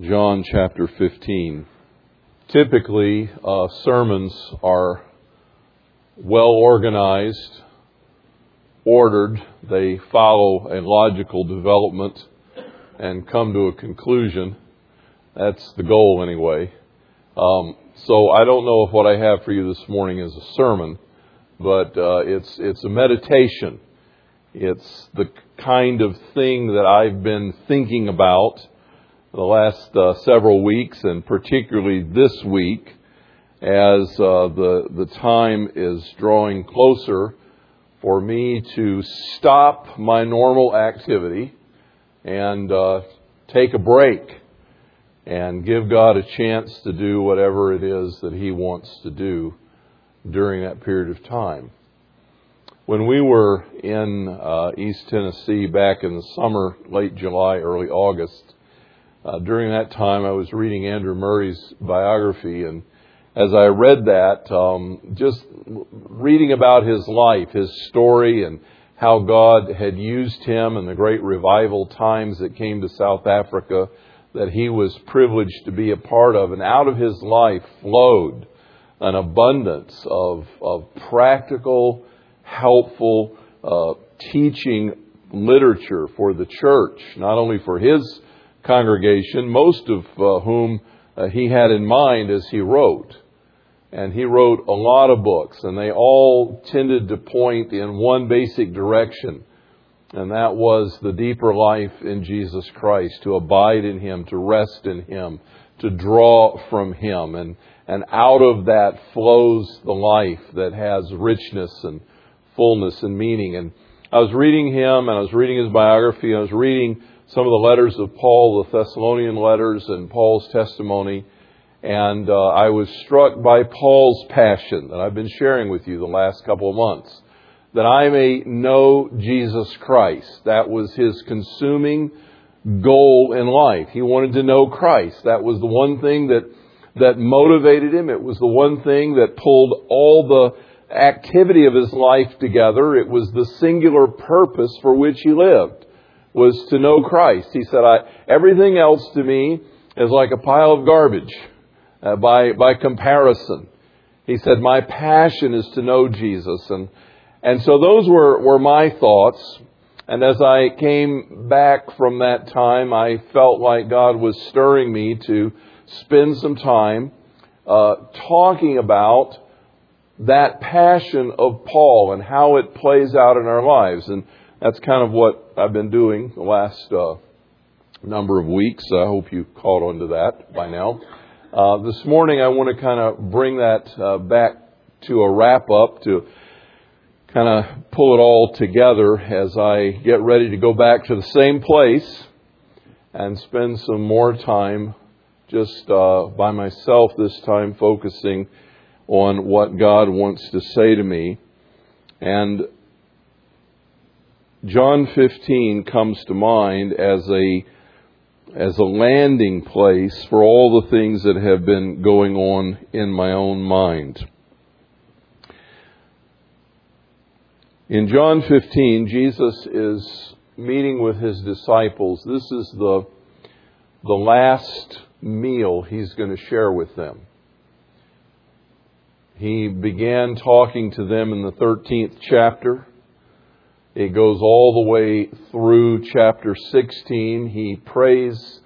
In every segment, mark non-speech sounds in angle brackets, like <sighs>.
John chapter 15. Typically, uh, sermons are well organized, ordered, they follow a logical development and come to a conclusion. That's the goal, anyway. Um, so I don't know if what I have for you this morning is a sermon, but uh, it's it's a meditation. It's the kind of thing that I've been thinking about the last uh, several weeks, and particularly this week, as uh, the the time is drawing closer for me to stop my normal activity and uh, take a break and give God a chance to do whatever it is that He wants to do during that period of time. When we were in uh, East Tennessee back in the summer, late July, early August, uh, during that time, I was reading Andrew Murray's biography, and as I read that, um, just reading about his life, his story, and how God had used him in the great revival times that came to South Africa that he was privileged to be a part of, and out of his life flowed an abundance of, of practical, helpful uh, teaching literature for the church, not only for his congregation, most of uh, whom uh, he had in mind as he wrote. And he wrote a lot of books, and they all tended to point in one basic direction, and that was the deeper life in Jesus Christ, to abide in him, to rest in him, to draw from him. And, and out of that flows the life that has richness and fullness and meaning. And I was reading him, and I was reading his biography, and I was reading some of the letters of Paul, the Thessalonian letters, and Paul's testimony. And uh, I was struck by Paul's passion that I've been sharing with you the last couple of months. That I may know Jesus Christ. That was his consuming goal in life. He wanted to know Christ. That was the one thing that, that motivated him. It was the one thing that pulled all the activity of his life together. It was the singular purpose for which he lived was to know Christ. He said, everything else to me is like a pile of garbage uh, by, by comparison. He said, my passion is to know Jesus. And, and so those were, were my thoughts. And as I came back from that time, I felt like God was stirring me to spend some time uh, talking about that passion of Paul and how it plays out in our lives. And that's kind of what I've been doing the last uh, number of weeks. I hope you caught on to that by now. Uh, this morning, I want to kind of bring that uh, back to a wrap up to kind of pull it all together as I get ready to go back to the same place and spend some more time just uh, by myself this time, focusing on what God wants to say to me. And John 15 comes to mind as a as a landing place for all the things that have been going on in my own mind. In John 15, Jesus is meeting with his disciples. This is the, the last meal he's going to share with them. He began talking to them in the 13th chapter. It goes all the way through chapter 16. He prays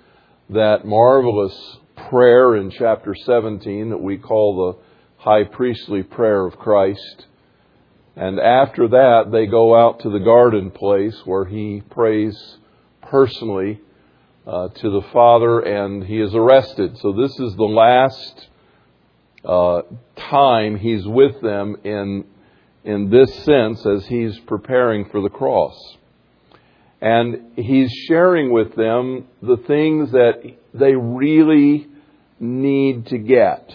that marvelous prayer in chapter 17 that we call the high priestly prayer of Christ. And after that, they go out to the garden place where he prays personally uh, to the Father and he is arrested. So this is the last uh, time he's with them in in this sense as he's preparing for the cross. And he's sharing with them the things that they really need to get.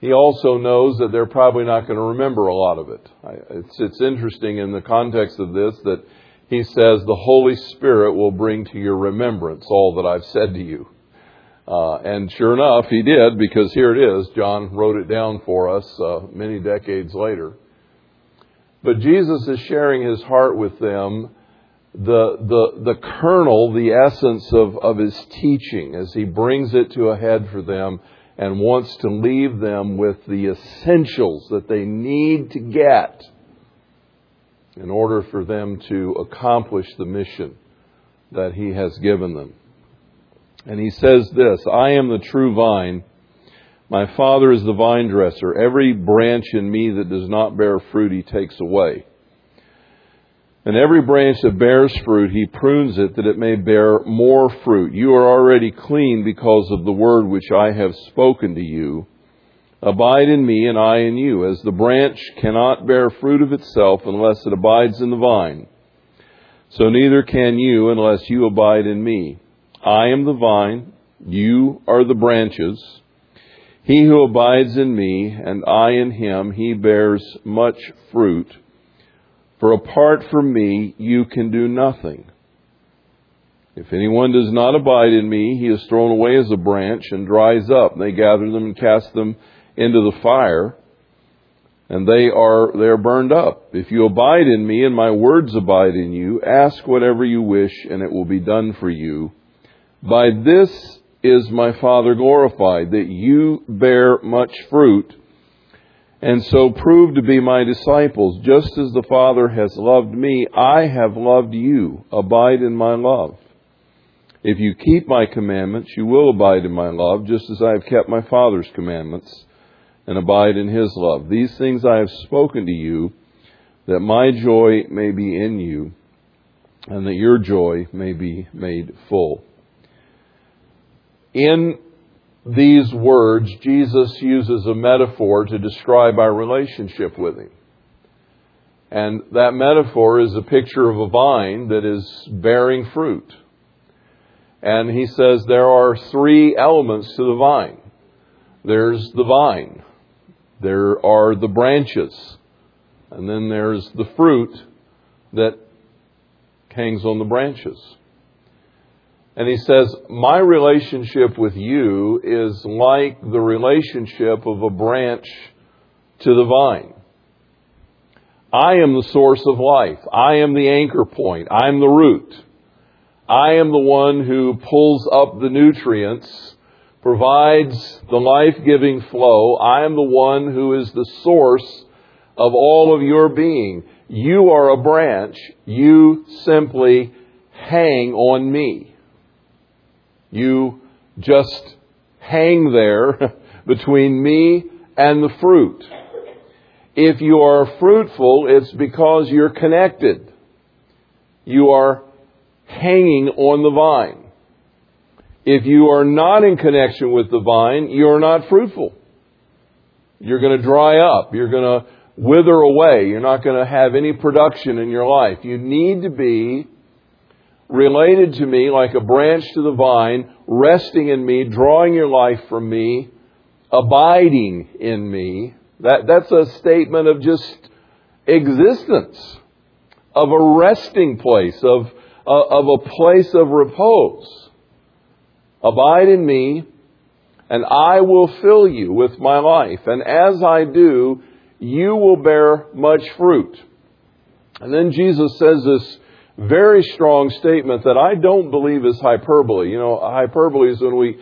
He also knows that they're probably not going to remember a lot of it. It's, it's interesting in the context of this that he says the Holy Spirit will bring to your remembrance all that I've said to you. Uh, and sure enough, he did, because here it is. John wrote it down for us uh, many decades later. But Jesus is sharing his heart with them the, the, the kernel, the essence of, of his teaching as he brings it to a head for them and wants to leave them with the essentials that they need to get in order for them to accomplish the mission that he has given them. And he says this, I am the true vine. My Father is the vine dresser. Every branch in me that does not bear fruit, he takes away. And every branch that bears fruit, he prunes it that it may bear more fruit. You are already clean because of the word which I have spoken to you. Abide in me and I in you, as the branch cannot bear fruit of itself unless it abides in the vine. So neither can you unless you abide in me. I am the vine, you are the branches. He who abides in me and I in him, he bears much fruit. For apart from me, you can do nothing. If anyone does not abide in me, he is thrown away as a branch and dries up. They gather them and cast them into the fire, and they are they are burned up. If you abide in me and my words abide in you, ask whatever you wish, and it will be done for you. By this is my Father glorified, that you bear much fruit and so prove to be my disciples. Just as the Father has loved me, I have loved you. Abide in my love. If you keep my commandments, you will abide in my love, just as I have kept my Father's commandments and abide in his love. These things I have spoken to you, that my joy may be in you, and that your joy may be made full. In these words, Jesus uses a metaphor to describe our relationship with Him. And that metaphor is a picture of a vine that is bearing fruit. And he says there are three elements to the vine. There's the vine. There are the branches. And then there's the fruit that hangs on the branches. And he says, My relationship with you is like the relationship of a branch to the vine. I am the source of life. I am the anchor point. I'm the root. I am the one who pulls up the nutrients, provides the life giving flow. I am the one who is the source of all of your being. You are a branch. You simply hang on me. You just hang there <laughs> between me and the fruit. If you are fruitful, it's because you're connected. You are hanging on the vine. If you are not in connection with the vine, you're not fruitful. You're going to dry up. You're going to wither away. You're not going to have any production in your life. You need to be related to me like a branch to the vine, resting in me, drawing your life from me, abiding in me. That, that's a statement of just existence, of a resting place, of, uh, of a place of repose. Abide in me, and I will fill you with my life. And as I do, you will bear much fruit. And then Jesus says this very strong statement that I don't believe is hyperbole. You know, hyperbole is when we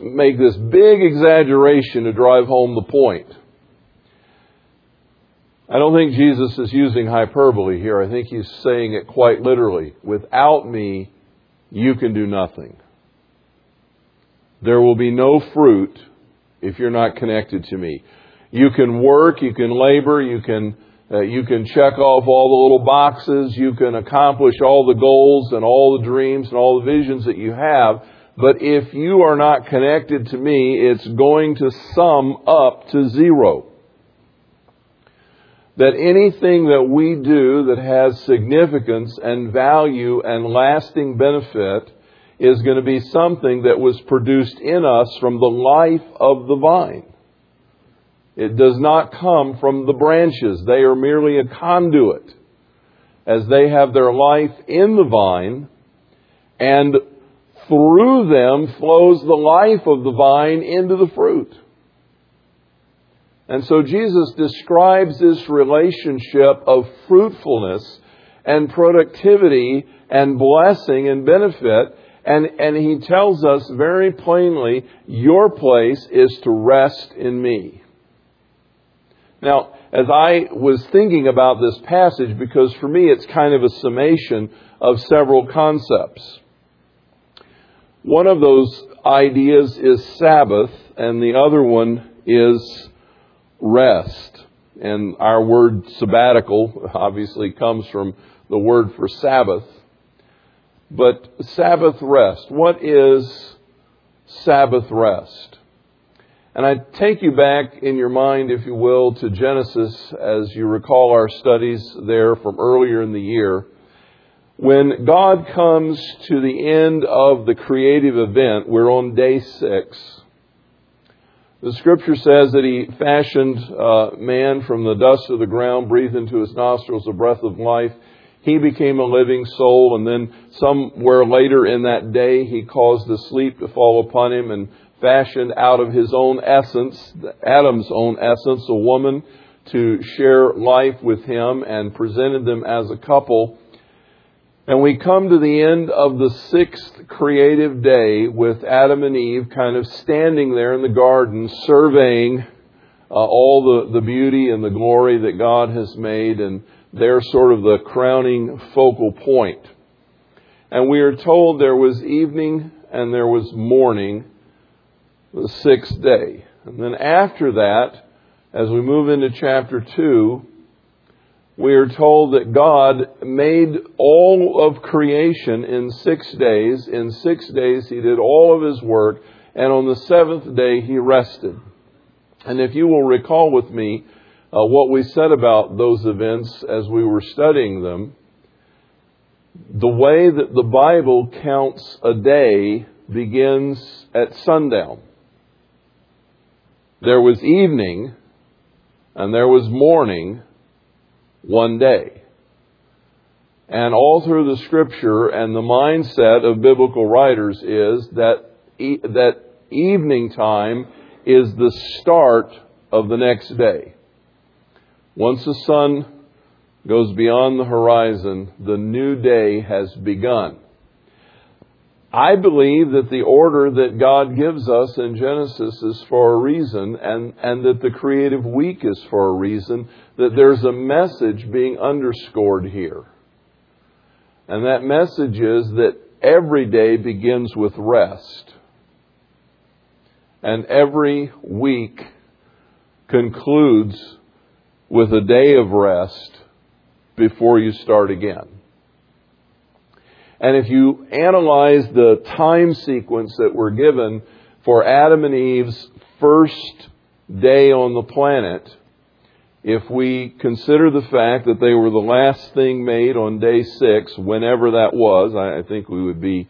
make this big exaggeration to drive home the point. I don't think Jesus is using hyperbole here. I think he's saying it quite literally. Without me, you can do nothing. There will be no fruit if you're not connected to me. You can work, you can labor, you can uh, you can check off all the little boxes. You can accomplish all the goals and all the dreams and all the visions that you have. But if you are not connected to me, it's going to sum up to zero. That anything that we do that has significance and value and lasting benefit is going to be something that was produced in us from the life of the vine. It does not come from the branches. They are merely a conduit as they have their life in the vine and through them flows the life of the vine into the fruit. And so Jesus describes this relationship of fruitfulness and productivity and blessing and benefit. And, and he tells us very plainly, your place is to rest in me. Now, as I was thinking about this passage, because for me it's kind of a summation of several concepts. One of those ideas is Sabbath, and the other one is rest. And our word sabbatical obviously comes from the word for Sabbath. But Sabbath rest, what is Sabbath rest? And I take you back in your mind, if you will, to Genesis as you recall our studies there from earlier in the year. When God comes to the end of the creative event, we're on day six. The scripture says that he fashioned uh, man from the dust of the ground, breathed into his nostrils the breath of life. He became a living soul, and then somewhere later in that day, he caused the sleep to fall upon him and fashioned out of his own essence, Adam's own essence, a woman to share life with him and presented them as a couple. And we come to the end of the sixth creative day with Adam and Eve kind of standing there in the garden surveying uh, all the, the beauty and the glory that God has made, and they're sort of the crowning focal point. And we are told there was evening and there was morning, the sixth day. And then after that, as we move into chapter 2, we are told that God made all of creation in six days. In six days, He did all of His work, and on the seventh day, He rested. And if you will recall with me uh, what we said about those events as we were studying them, the way that the Bible counts a day begins at sundown. There was evening and there was morning one day. And all through the scripture and the mindset of biblical writers is that, e- that evening time is the start of the next day. Once the sun goes beyond the horizon, the new day has begun. I believe that the order that God gives us in Genesis is for a reason, and, and that the creative week is for a reason, that there's a message being underscored here. And that message is that every day begins with rest. And every week concludes with a day of rest before you start again. And if you analyze the time sequence that we're given for Adam and Eve's first day on the planet, if we consider the fact that they were the last thing made on day six, whenever that was, I think we would be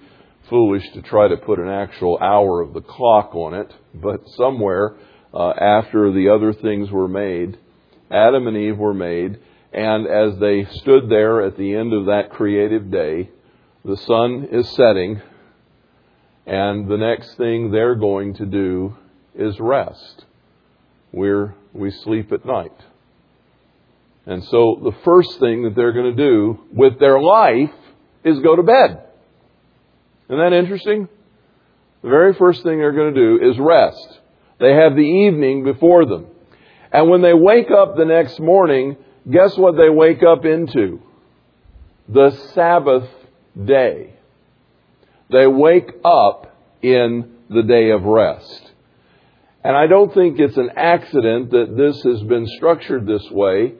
foolish to try to put an actual hour of the clock on it, but somewhere uh, after the other things were made, Adam and Eve were made, and as they stood there at the end of that creative day, the sun is setting, and the next thing they're going to do is rest. We're, we sleep at night. And so the first thing that they're going to do with their life is go to bed. Isn't that interesting? The very first thing they're going to do is rest. They have the evening before them. And when they wake up the next morning, guess what they wake up into? The Sabbath day. They wake up in the day of rest. And I don't think it's an accident that this has been structured this way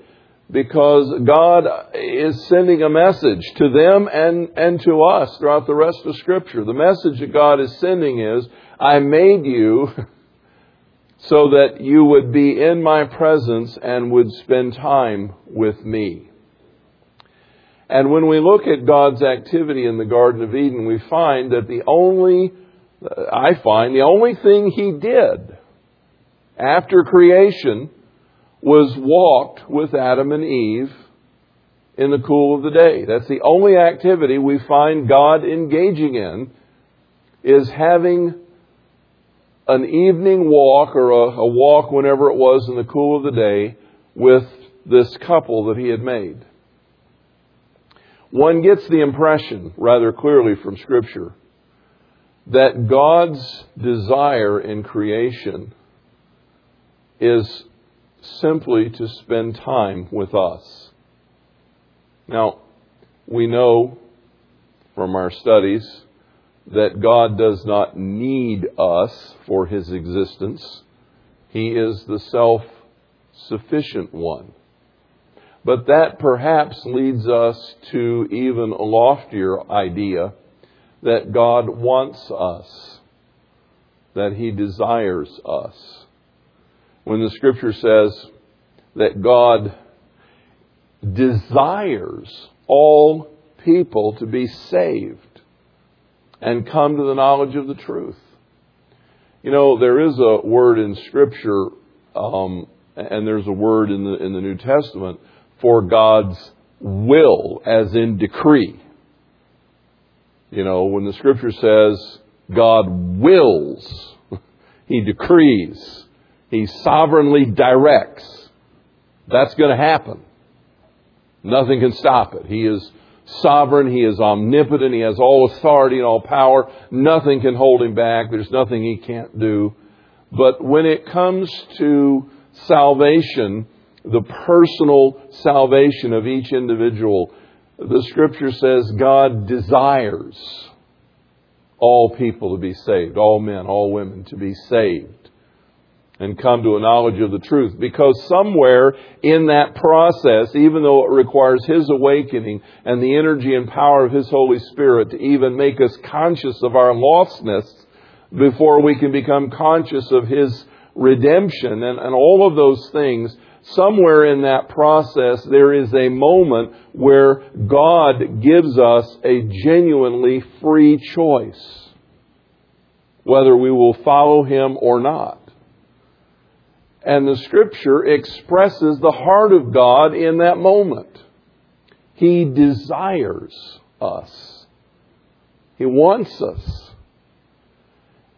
because God is sending a message to them and, and to us throughout the rest of Scripture. The message that God is sending is, I made you <laughs> so that you would be in my presence and would spend time with me. And when we look at God's activity in the Garden of Eden, we find that the only, I find, the only thing He did after creation was walked with Adam and Eve in the cool of the day. That's the only activity we find God engaging in is having an evening walk or a, a walk whenever it was in the cool of the day with this couple that he had made. One gets the impression rather clearly from Scripture that God's desire in creation is simply to spend time with us. Now, we know from our studies that God does not need us for his existence. He is the self sufficient one. But that perhaps leads us to even a loftier idea that God wants us, that He desires us. When the scripture says that God desires all people to be saved and come to the knowledge of the truth. You know, there is a word in Scripture, um, and there's a word in the in the New Testament for God's will, as in decree. You know, when the scripture says God wills, <laughs> He decrees, He sovereignly directs, that's going to happen. Nothing can stop it. He is sovereign, He is omnipotent, He has all authority and all power. Nothing can hold Him back. There's nothing He can't do. But when it comes to salvation, the personal salvation of each individual. The scripture says God desires all people to be saved, all men, all women to be saved and come to a knowledge of the truth. Because somewhere in that process, even though it requires His awakening and the energy and power of His Holy Spirit to even make us conscious of our lostness before we can become conscious of His redemption and, and all of those things, somewhere in that process, there is a moment where God gives us a genuinely free choice, whether we will follow Him or not. And the Scripture expresses the heart of God in that moment. He desires us. He wants us.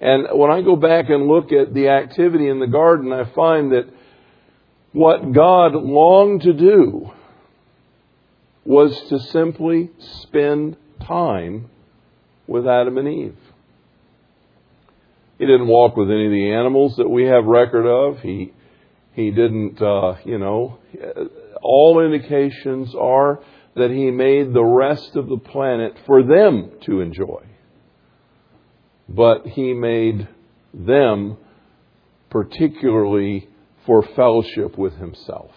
And when I go back and look at the activity in the garden, I find that what God longed to do was to simply spend time with Adam and Eve. He didn't walk with any of the animals that we have record of. He he didn't, uh, you know. All indications are that he made the rest of the planet for them to enjoy. But he made them particularly for fellowship with Himself.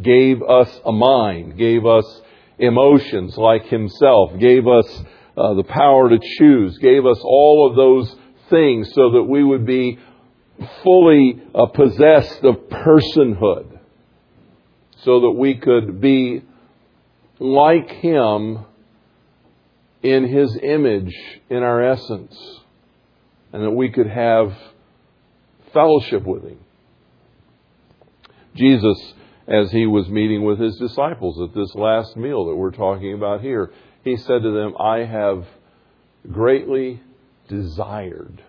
Gave us a mind, gave us emotions like Himself, gave us uh, the power to choose, gave us all of those things so that we would be fully uh, possessed of personhood, so that we could be like Him in His image, in our essence, and that we could have fellowship with Him. Jesus, as he was meeting with his disciples at this last meal that we're talking about here, he said to them, I have greatly desired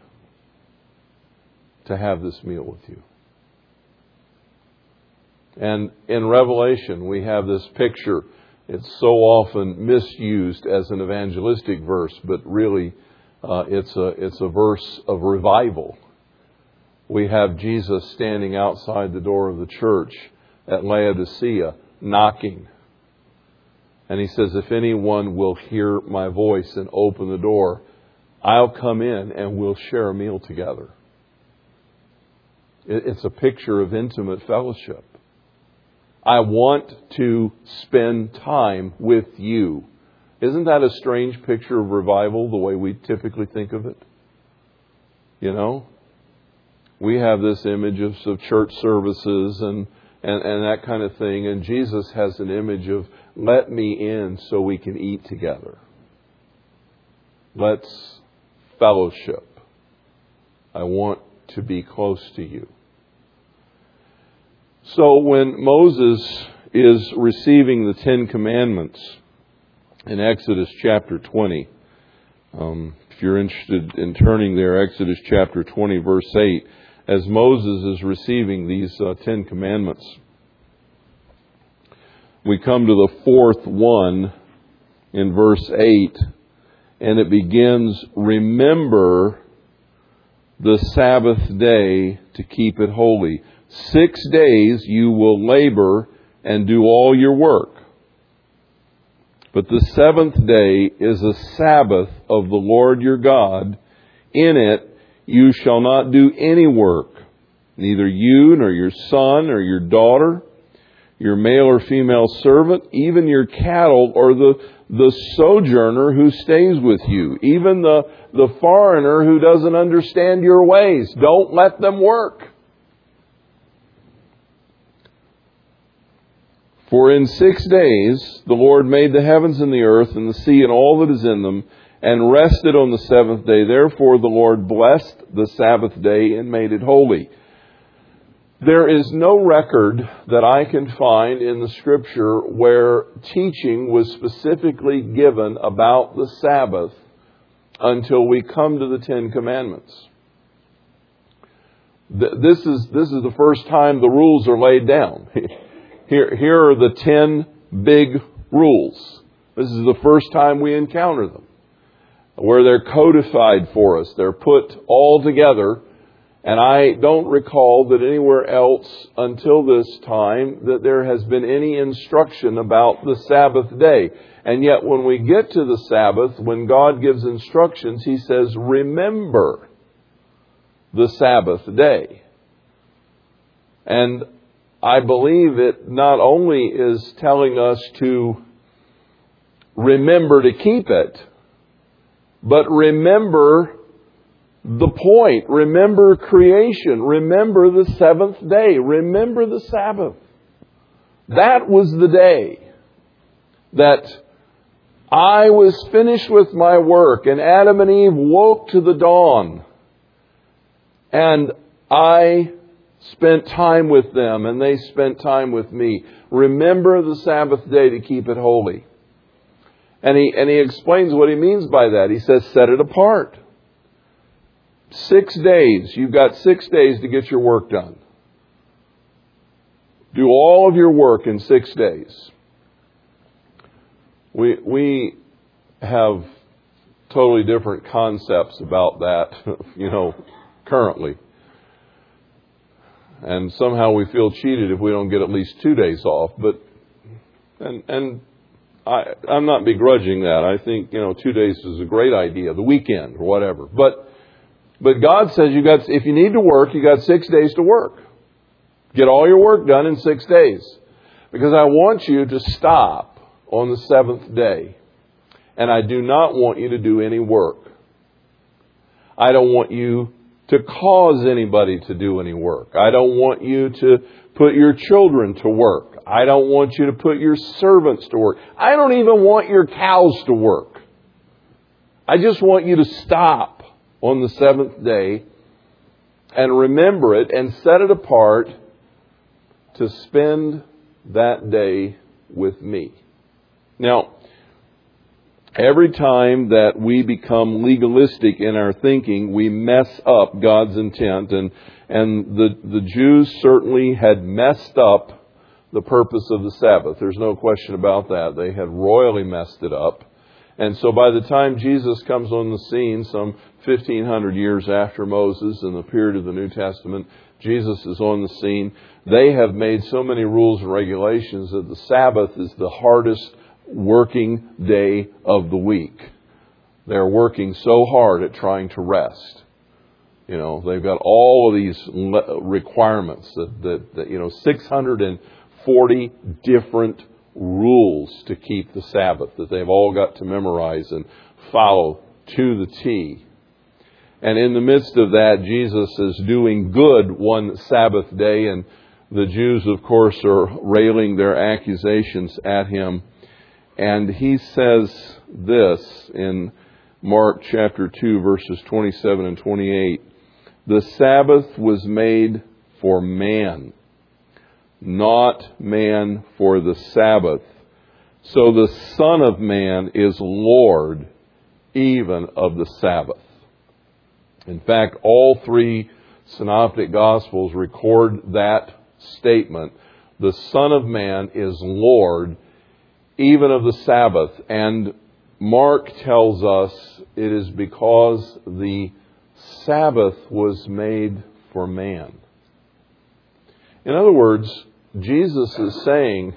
to have this meal with you. And in Revelation, we have this picture. It's so often misused as an evangelistic verse, but really, uh, it's a it's a verse of revival we have Jesus standing outside the door of the church at Laodicea, knocking. And he says, If anyone will hear my voice and open the door, I'll come in and we'll share a meal together. It's a picture of intimate fellowship. I want to spend time with you. Isn't that a strange picture of revival, the way we typically think of it? You know? We have this image of, of church services and, and, and that kind of thing. And Jesus has an image of, let me in so we can eat together. Let's fellowship. I want to be close to you. So when Moses is receiving the Ten Commandments in Exodus chapter 20, um, if you're interested in turning there, Exodus chapter 20, verse 8, as Moses is receiving these uh, Ten Commandments. We come to the fourth one in verse 8, and it begins, Remember the Sabbath day to keep it holy. Six days you will labor and do all your work. But the seventh day is a Sabbath of the Lord your God. In it you shall not do any work, neither you nor your son or your daughter, your male or female servant, even your cattle or the, the sojourner who stays with you, even the, the foreigner who doesn't understand your ways. Don't let them work. For in six days the Lord made the heavens and the earth and the sea and all that is in them, and rested on the seventh day. Therefore the Lord blessed the Sabbath day and made it holy. There is no record that I can find in the scripture where teaching was specifically given about the Sabbath until we come to the Ten Commandments. This is, this is the first time the rules are laid down. <laughs> Here, here are the ten big rules. This is the first time we encounter them, where they're codified for us. They're put all together, and I don't recall that anywhere else until this time that there has been any instruction about the Sabbath day. And yet, when we get to the Sabbath, when God gives instructions, He says, Remember the Sabbath day. And I believe it not only is telling us to remember to keep it, but remember the point. Remember creation. Remember the seventh day. Remember the Sabbath. That was the day that I was finished with my work and Adam and Eve woke to the dawn and I spent time with them and they spent time with me. Remember the Sabbath day to keep it holy. And he, and he explains what he means by that. He says, set it apart. Six days. You've got six days to get your work done. Do all of your work in six days. We, we have totally different concepts about that, <laughs> you know, currently and somehow we feel cheated if we don't get at least two days off. But and and I I'm not begrudging that. I think you know two days is a great idea, the weekend or whatever. But but God says you got if you need to work, you got six days to work. Get all your work done in six days, because I want you to stop on the seventh day, and I do not want you to do any work. I don't want you to cause anybody to do any work. I don't want you to put your children to work. I don't want you to put your servants to work. I don't even want your cows to work. I just want you to stop on the seventh day and remember it and set it apart to spend that day with me. Now, Every time that we become legalistic in our thinking, we mess up God's intent. And, and the, the Jews certainly had messed up the purpose of the Sabbath. There's no question about that. They had royally messed it up. And so by the time Jesus comes on the scene, some 1500 years after Moses in the period of the New Testament, Jesus is on the scene. They have made so many rules and regulations that the Sabbath is the hardest working day of the week. They're working so hard at trying to rest. You know, they've got all of these requirements that, that, that you know, 640 different rules to keep the Sabbath that they've all got to memorize and follow to the T. And in the midst of that, Jesus is doing good one Sabbath day, and the Jews, of course, are railing their accusations at him. And he says this in Mark chapter 2, verses 27 and 28 The Sabbath was made for man, not man for the Sabbath. So the Son of Man is Lord even of the Sabbath. In fact, all three synoptic gospels record that statement. The Son of Man is Lord even of the Sabbath. And Mark tells us it is because the Sabbath was made for man. In other words, Jesus is saying,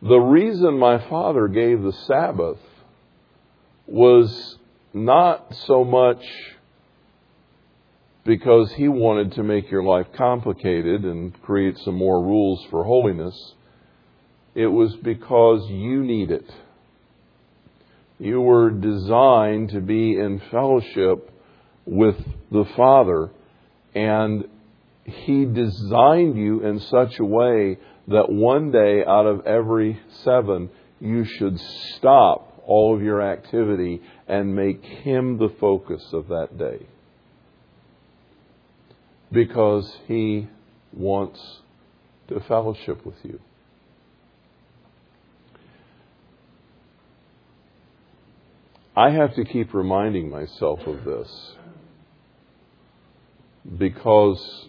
the reason my Father gave the Sabbath was not so much because he wanted to make your life complicated and create some more rules for holiness. It was because you need it. You were designed to be in fellowship with the Father, and He designed you in such a way that one day out of every seven, you should stop all of your activity and make Him the focus of that day because He wants to fellowship with you. I have to keep reminding myself of this because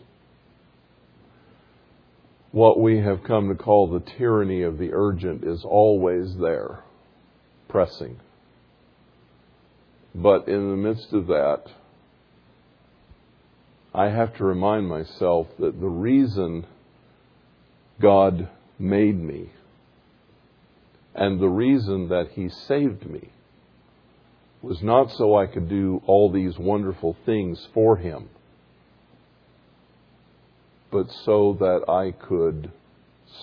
what we have come to call the tyranny of the urgent is always there, pressing. But in the midst of that, I have to remind myself that the reason God made me and the reason that He saved me was not so I could do all these wonderful things for Him, but so that I could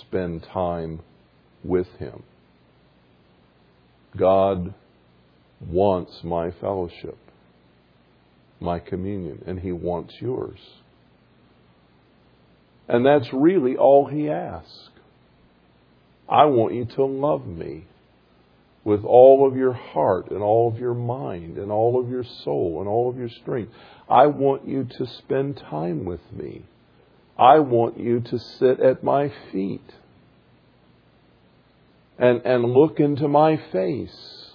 spend time with Him. God wants my fellowship my communion, and He wants yours. And that's really all He asks. I want you to love me with all of your heart and all of your mind and all of your soul and all of your strength. I want you to spend time with me. I want you to sit at my feet and, and look into my face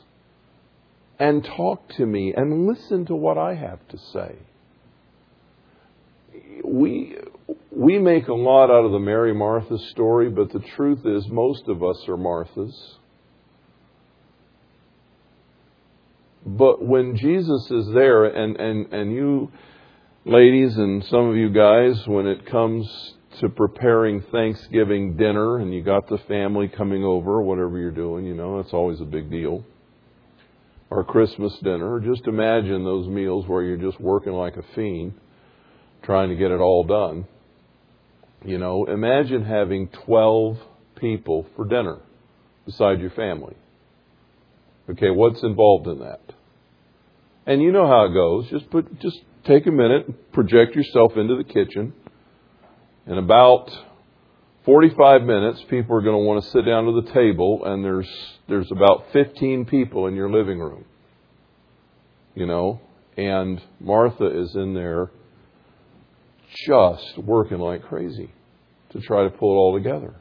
and talk to me and listen to what I have to say. We, we make a lot out of the Mary Martha story, but the truth is, most of us are Marthas. But when Jesus is there, and, and, and you ladies and some of you guys, when it comes to preparing Thanksgiving dinner and you got the family coming over, whatever you're doing, you know, that's always a big deal or Christmas dinner. Just imagine those meals where you're just working like a fiend trying to get it all done. You know, imagine having 12 people for dinner beside your family. Okay, what's involved in that? And you know how it goes. Just put just take a minute, project yourself into the kitchen. In about 45 minutes, people are going to want to sit down to the table, and there's there's about 15 people in your living room. You know, and Martha is in there just working like crazy to try to pull it all together.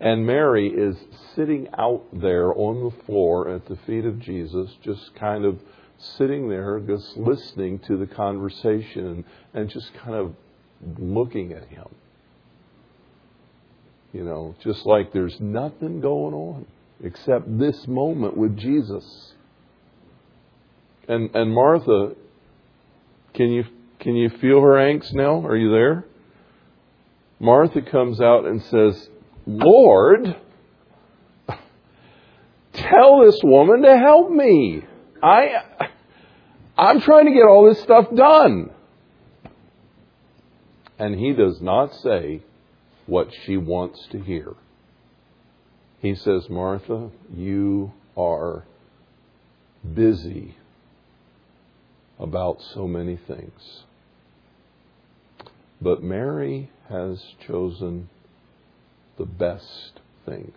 And Mary is sitting out there on the floor at the feet of Jesus, just kind of sitting there, just listening to the conversation and just kind of looking at him. You know, just like there's nothing going on except this moment with Jesus. And and Martha, can you can you feel her angst now? Are you there? Martha comes out and says, "Lord, tell this woman to help me. I I'm trying to get all this stuff done." And he does not say, what she wants to hear. He says, Martha, you are busy about so many things. But Mary has chosen the best thing.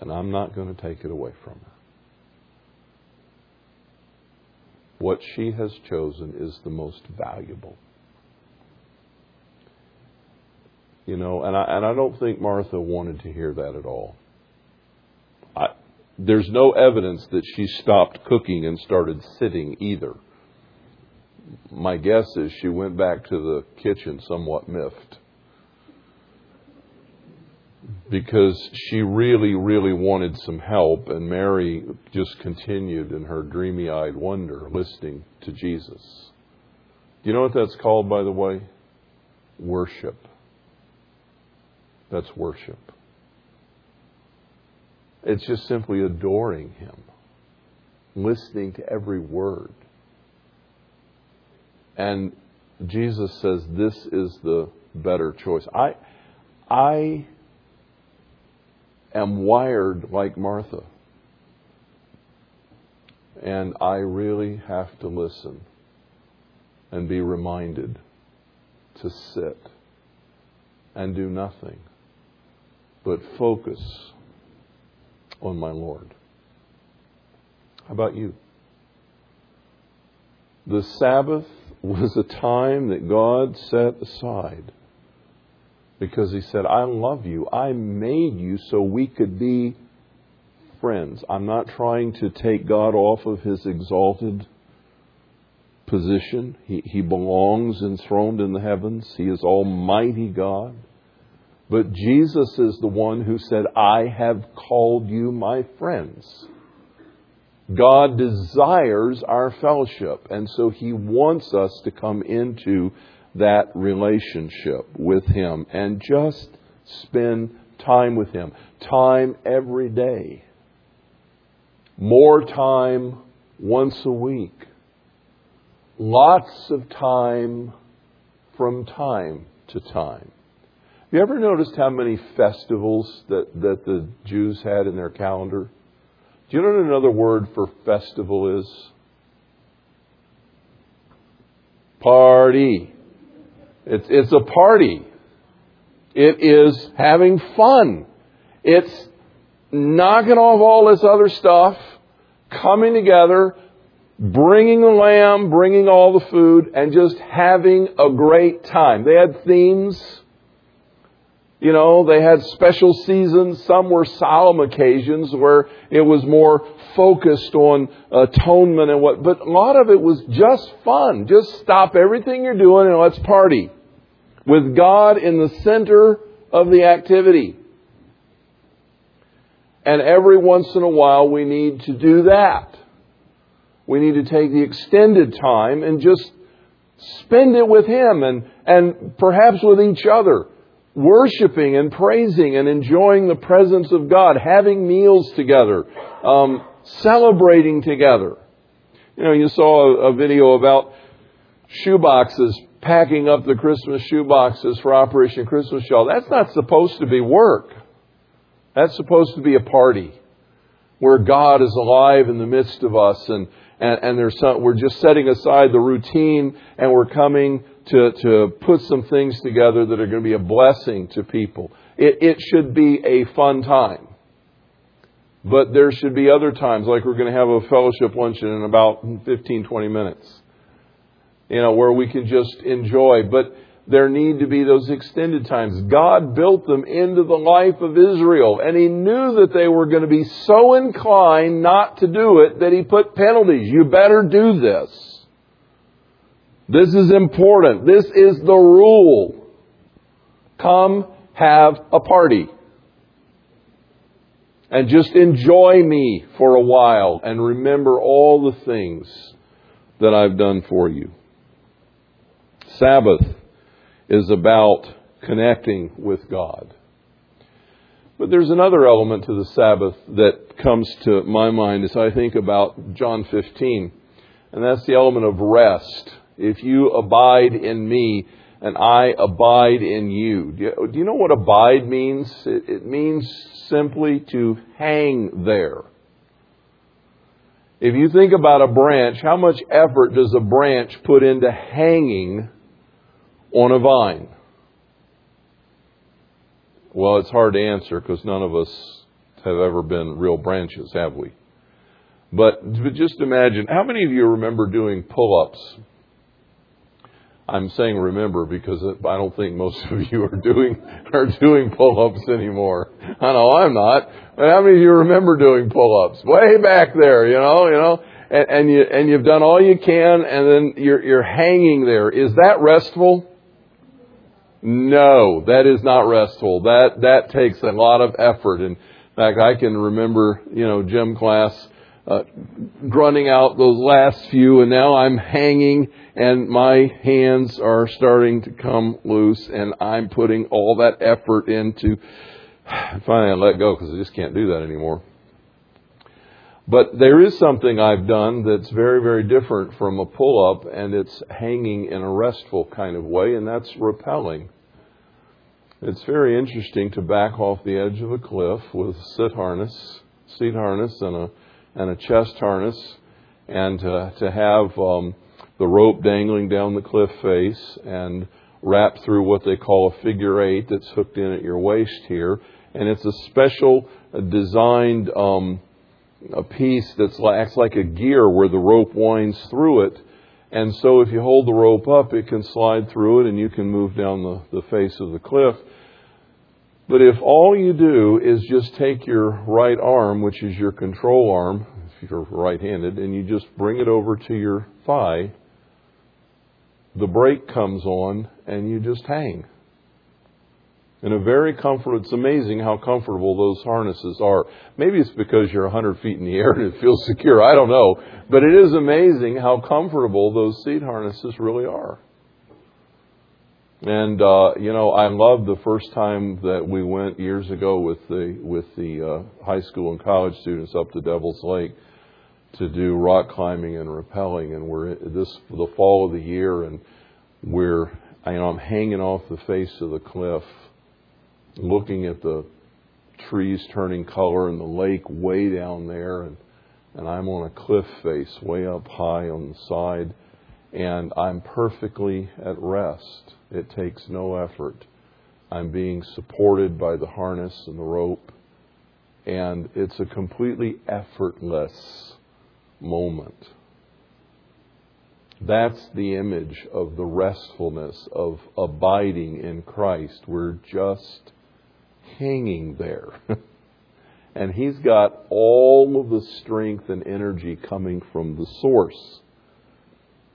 And I'm not going to take it away from her. What she has chosen is the most valuable. You know, and I and I don't think Martha wanted to hear that at all. I, there's no evidence that she stopped cooking and started sitting either. My guess is she went back to the kitchen somewhat miffed. Because she really, really wanted some help, and Mary just continued in her dreamy eyed wonder, listening to Jesus. Do you know what that's called, by the way? Worship. That's worship. It's just simply adoring Him, listening to every word. And Jesus says this is the better choice. I, I am wired like Martha. And I really have to listen and be reminded to sit and do nothing but focus on my Lord. How about you? The Sabbath <laughs> was a time that God set aside because He said, I love you. I made you so we could be friends. I'm not trying to take God off of His exalted position. He, he belongs enthroned in the heavens, He is Almighty God. But Jesus is the one who said, I have called you my friends. God desires our fellowship, and so He wants us to come into that relationship with Him and just spend time with Him. Time every day. More time once a week. Lots of time from time to time. Have you ever noticed how many festivals that, that the Jews had in their calendar? Do you know what another word for festival is? Party. It's, it's a party. It is having fun. It's knocking off all this other stuff, coming together, bringing the lamb, bringing all the food, and just having a great time. They had themes. You know, they had special seasons. Some were solemn occasions where it was more focused on atonement and what, but a lot of it was just fun. Just stop everything you're doing and let's party. With God in the center of the activity. And every once in a while we need to do that. We need to take the extended time and just spend it with Him and, and perhaps with each other worshiping and praising and enjoying the presence of God, having meals together, um, celebrating together. You know, you saw a, a video about shoeboxes, packing up the Christmas shoeboxes for Operation Christmas Child. That's not supposed to be work. That's supposed to be a party where God is alive in the midst of us and, and, and some, we're just setting aside the routine and we're coming to, to put some things together that are going to be a blessing to people. It, it should be a fun time. But there should be other times, like we're going to have a fellowship luncheon in about 15, 20 minutes, you know, where we can just enjoy. But there need to be those extended times. God built them into the life of Israel, and He knew that they were going to be so inclined not to do it that He put penalties. You better do this. This is important. This is the rule. Come have a party. And just enjoy me for a while and remember all the things that I've done for you. Sabbath is about connecting with God. But there's another element to the Sabbath that comes to my mind as I think about John 15, and that's the element of rest if you abide in me and I abide in you. Do you, know what abide means? It, it means simply to hang there. If you think about a branch, how much effort does a branch put into hanging on a vine? Well, it's hard to answer because none of us have ever been real branches, have we? But, but just imagine, how many of you remember doing pull ups I'm saying remember because I don't think most of you are doing are doing pull-ups anymore. I know I'm not. But how many of you remember doing pull-ups? Way back there, you know, you know, and, and you and you've done all you can, and then you're you're hanging there. Is that restful? No, that is not restful. That that takes a lot of effort. In fact, I can remember, you know, gym class uh, grunting out those last few, and now I'm hanging, and my hands are starting to come loose, and I'm putting all that effort into. <sighs> Finally, I let go because I just can't do that anymore. But there is something I've done that's very, very different from a pull up, and it's hanging in a restful kind of way, and that's rappelling. It's very interesting to back off the edge of a cliff with a sit harness, seat harness, and a and a chest harness, and uh, to have um, the rope dangling down the cliff face and wrapped through what they call a figure eight that's hooked in at your waist here, and it's a special designed. Um, a piece that acts like a gear where the rope winds through it. And so if you hold the rope up, it can slide through it and you can move down the, the face of the cliff. But if all you do is just take your right arm, which is your control arm, if you're right handed, and you just bring it over to your thigh, the brake comes on and you just hang in a very comfortable. It's amazing how comfortable those harnesses are. Maybe it's because you're 100 feet in the air and it feels secure. I don't know, but it is amazing how comfortable those seat harnesses really are. And uh, you know, I love the first time that we went years ago with the with the uh, high school and college students up to Devil's Lake to do rock climbing and rappelling, and we're this the fall of the year, and we're you know I'm hanging off the face of the cliff looking at the trees turning color and the lake way down there. And and I'm on a cliff face way up high on the side. And I'm perfectly at rest. It takes no effort. I'm being supported by the harness and the rope and it's a completely effortless moment. That's the image of the restfulness of abiding in Christ. We're just hanging there. <laughs> and he's got all of the strength and energy coming from the source.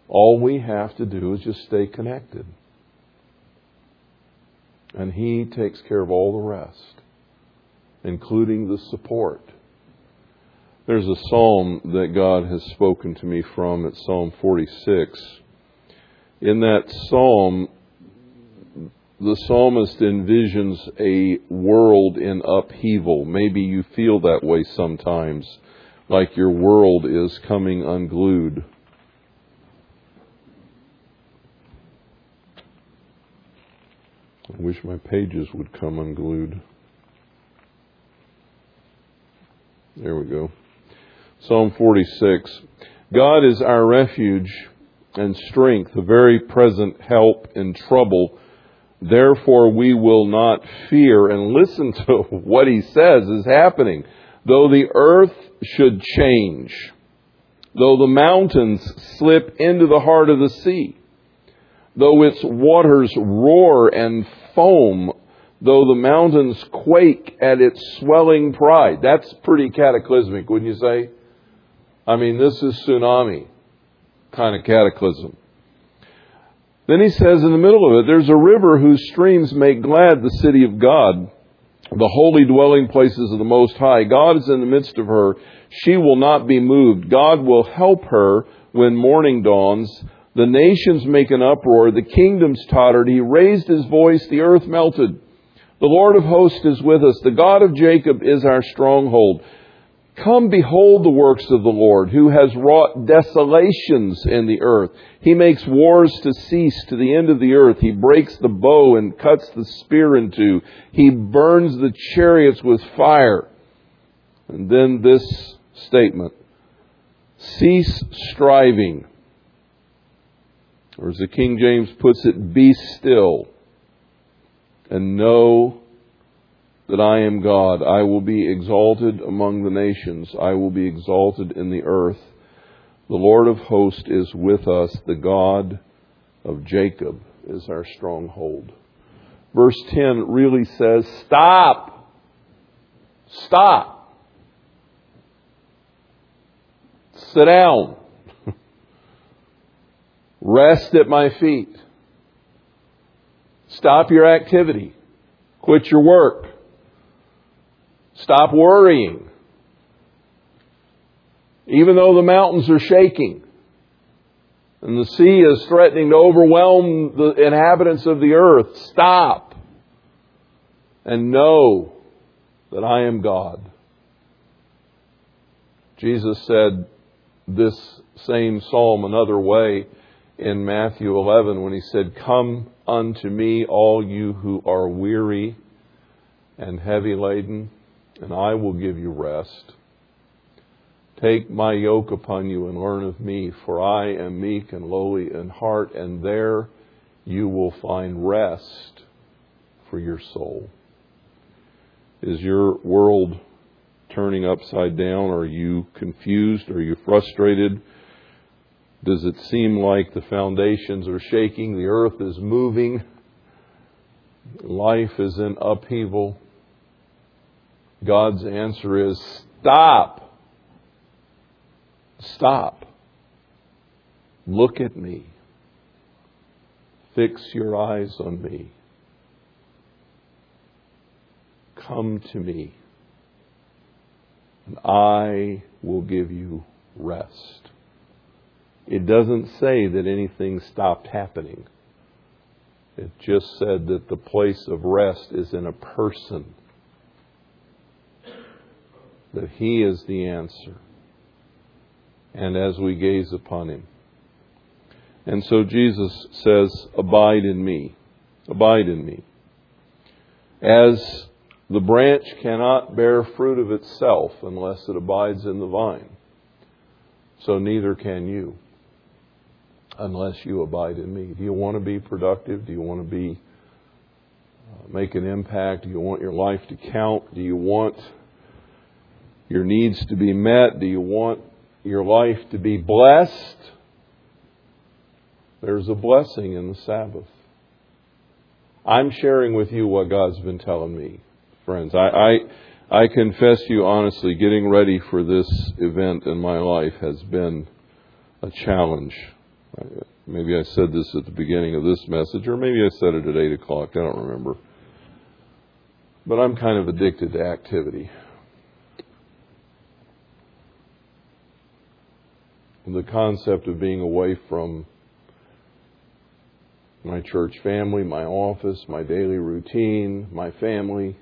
All we have to do is just stay connected. And he takes care of all the rest, including the support. There's a psalm that God has spoken to me from. It's Psalm 46. In that psalm, the psalmist envisions a world in upheaval. Maybe you feel that way sometimes, like your world is coming unglued. I wish my pages would come unglued. There we go. Psalm 46. God is our refuge and strength, a very present help in trouble. Therefore, we will not fear and listen to <laughs> what he says is happening. Though the earth should change, though the mountains slip into the heart of the sea, though its waters roar and foam, though the mountains quake at its swelling pride. That's pretty cataclysmic, wouldn't you say? I mean, this is tsunami kind of cataclysm. Then he says in the middle of it, there's a river whose streams make glad the city of God, the holy dwelling places of the Most High. God is in the midst of her. She will not be moved. God will help her when morning dawns. The nations make an uproar. The kingdoms tottered. He raised his voice. The earth melted. The Lord of hosts is with us. The God of Jacob is our stronghold. Come behold the works of the Lord, who has wrought desolations in the earth. He makes wars to cease to the end of the earth. He breaks the bow and cuts the spear in two. He burns the chariots with fire. And then this statement cease striving. Or as the King James puts it, be still and know that I am God. I will be exalted among the nations. I will be exalted in the earth. The Lord of hosts is with us. The God of Jacob is our stronghold. Verse 10 really says, Stop! Stop! Sit down. Rest at my feet. Stop your activity. Quit your work. Stop worrying. Even though the mountains are shaking and the sea is threatening to overwhelm the inhabitants of the earth, stop and know that I am God. Jesus said this same psalm another way in Matthew 11 when he said, Come unto me, all you who are weary and heavy laden, and I will give you rest. Take my yoke upon you and learn of me, for I am meek and lowly in heart, and there you will find rest for your soul. Is your world turning upside down? Are you confused? Are you frustrated? Does it seem like the foundations are shaking? The earth is moving? Life is in upheaval? God's answer is stop. Stop. Look at me. Fix your eyes on me. Come to me, and I will give you rest. It doesn't say that anything stopped happening. It just said that the place of rest is in a person. That He is the answer. And as we gaze upon Him. And so Jesus says, Abide in me. Abide in me. As the branch cannot bear fruit of itself unless it abides in the vine, so neither can you unless you abide in me. Do you want to be productive? Do you want to be uh, make an impact? Do you want your life to count? Do you want your needs to be met? Do you want your life to be blessed? There's a blessing in the Sabbath. I'm sharing with you what God's been telling me, friends. I, I, I confess to you honestly, getting ready for this event in my life has been a challenge. Maybe I said this at the beginning of this message, or maybe I said it at 8 o'clock. I don't remember. But I'm kind of addicted to activity. The concept of being away from my church family, my office, my daily routine, my family,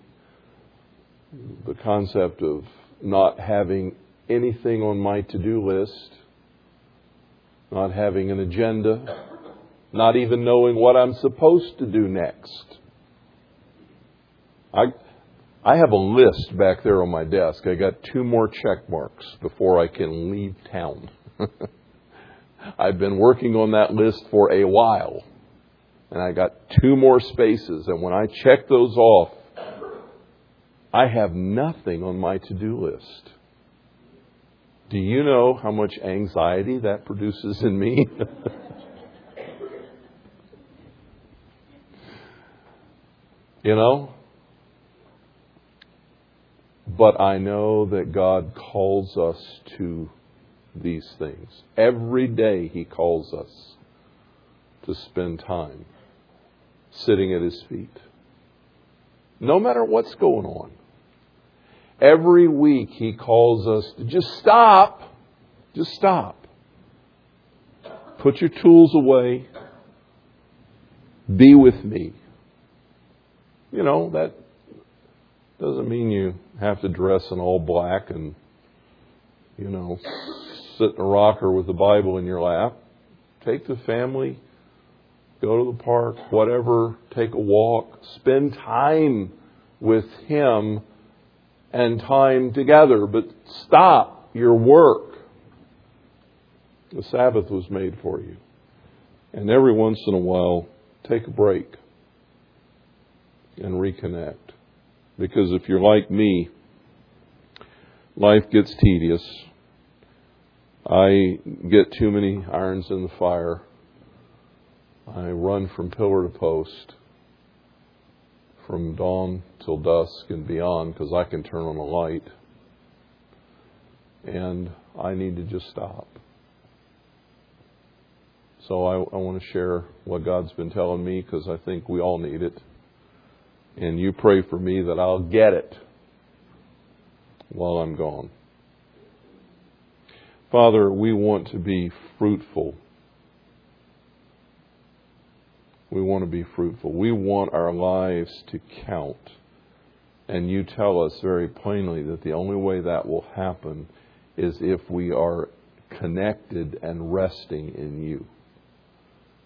the concept of not having anything on my to do list not having an agenda, not even knowing what I'm supposed to do next. I, I have a list back there on my desk. I got two more check marks before I can leave town. <laughs> I've been working on that list for a while, and I got two more spaces. And when I check those off, I have nothing on my to do list. Do you know how much anxiety that produces in me? <laughs> you know? But I know that God calls us to these things. Every day He calls us to spend time sitting at His feet. No matter what's going on. Every week he calls us to just stop. Just stop. Put your tools away. Be with me. You know, that doesn't mean you have to dress in all black and, you know, sit in a rocker with the Bible in your lap. Take the family, go to the park, whatever, take a walk, spend time with Him and time together, but stop your work. The Sabbath was made for you. And every once in a while, take a break and reconnect. Because if you're like me, life gets tedious. I get too many irons in the fire. I run from pillar to post from dawn till dusk and beyond because I can turn on a light. And I need to just stop. So I, I want to share what God's been telling me because I think we all need it. And you pray for me that I'll get it while I'm gone. Father, we want to be fruitful. We want to be fruitful. We want our lives to count. And you tell us very plainly that the only way that will happen is if we are connected and resting in you.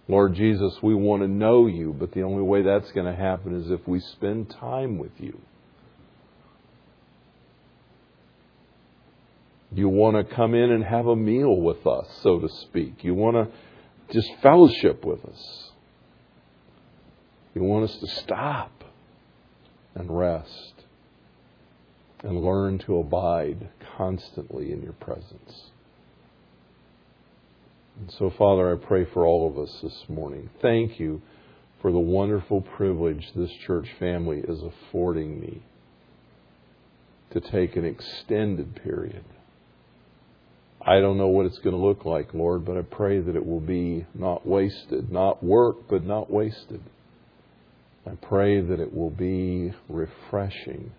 Lord Jesus, we want to know you, but the only way that's going to happen is if we spend time with you. You want to come in and have a meal with us, so to speak. You want to just fellowship with us. You want us to stop and rest and learn to abide constantly in your presence. And so, Father, I pray for all of us this morning. Thank you for the wonderful privilege this church family is affording me to take an extended period. I don't know what it's going to look like, Lord, but I pray that it will be not wasted, not work, but not wasted. I pray that it will be refreshing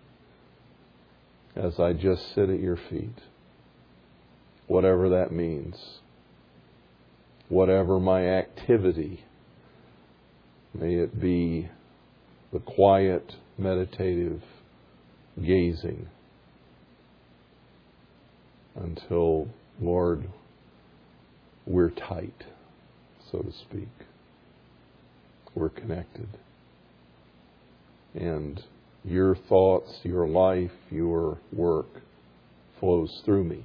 as I just sit at your feet, whatever that means whatever my activity. May it be the quiet, meditative gazing until, Lord, we're tight, so to speak. We're connected. And your thoughts, your life, your work flows through me.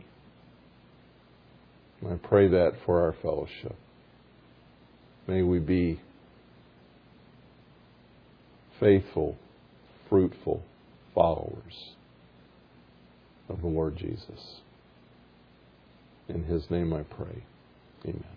I pray that for our fellowship. May we be faithful, fruitful followers of the Lord Jesus. In his name I pray. Amen.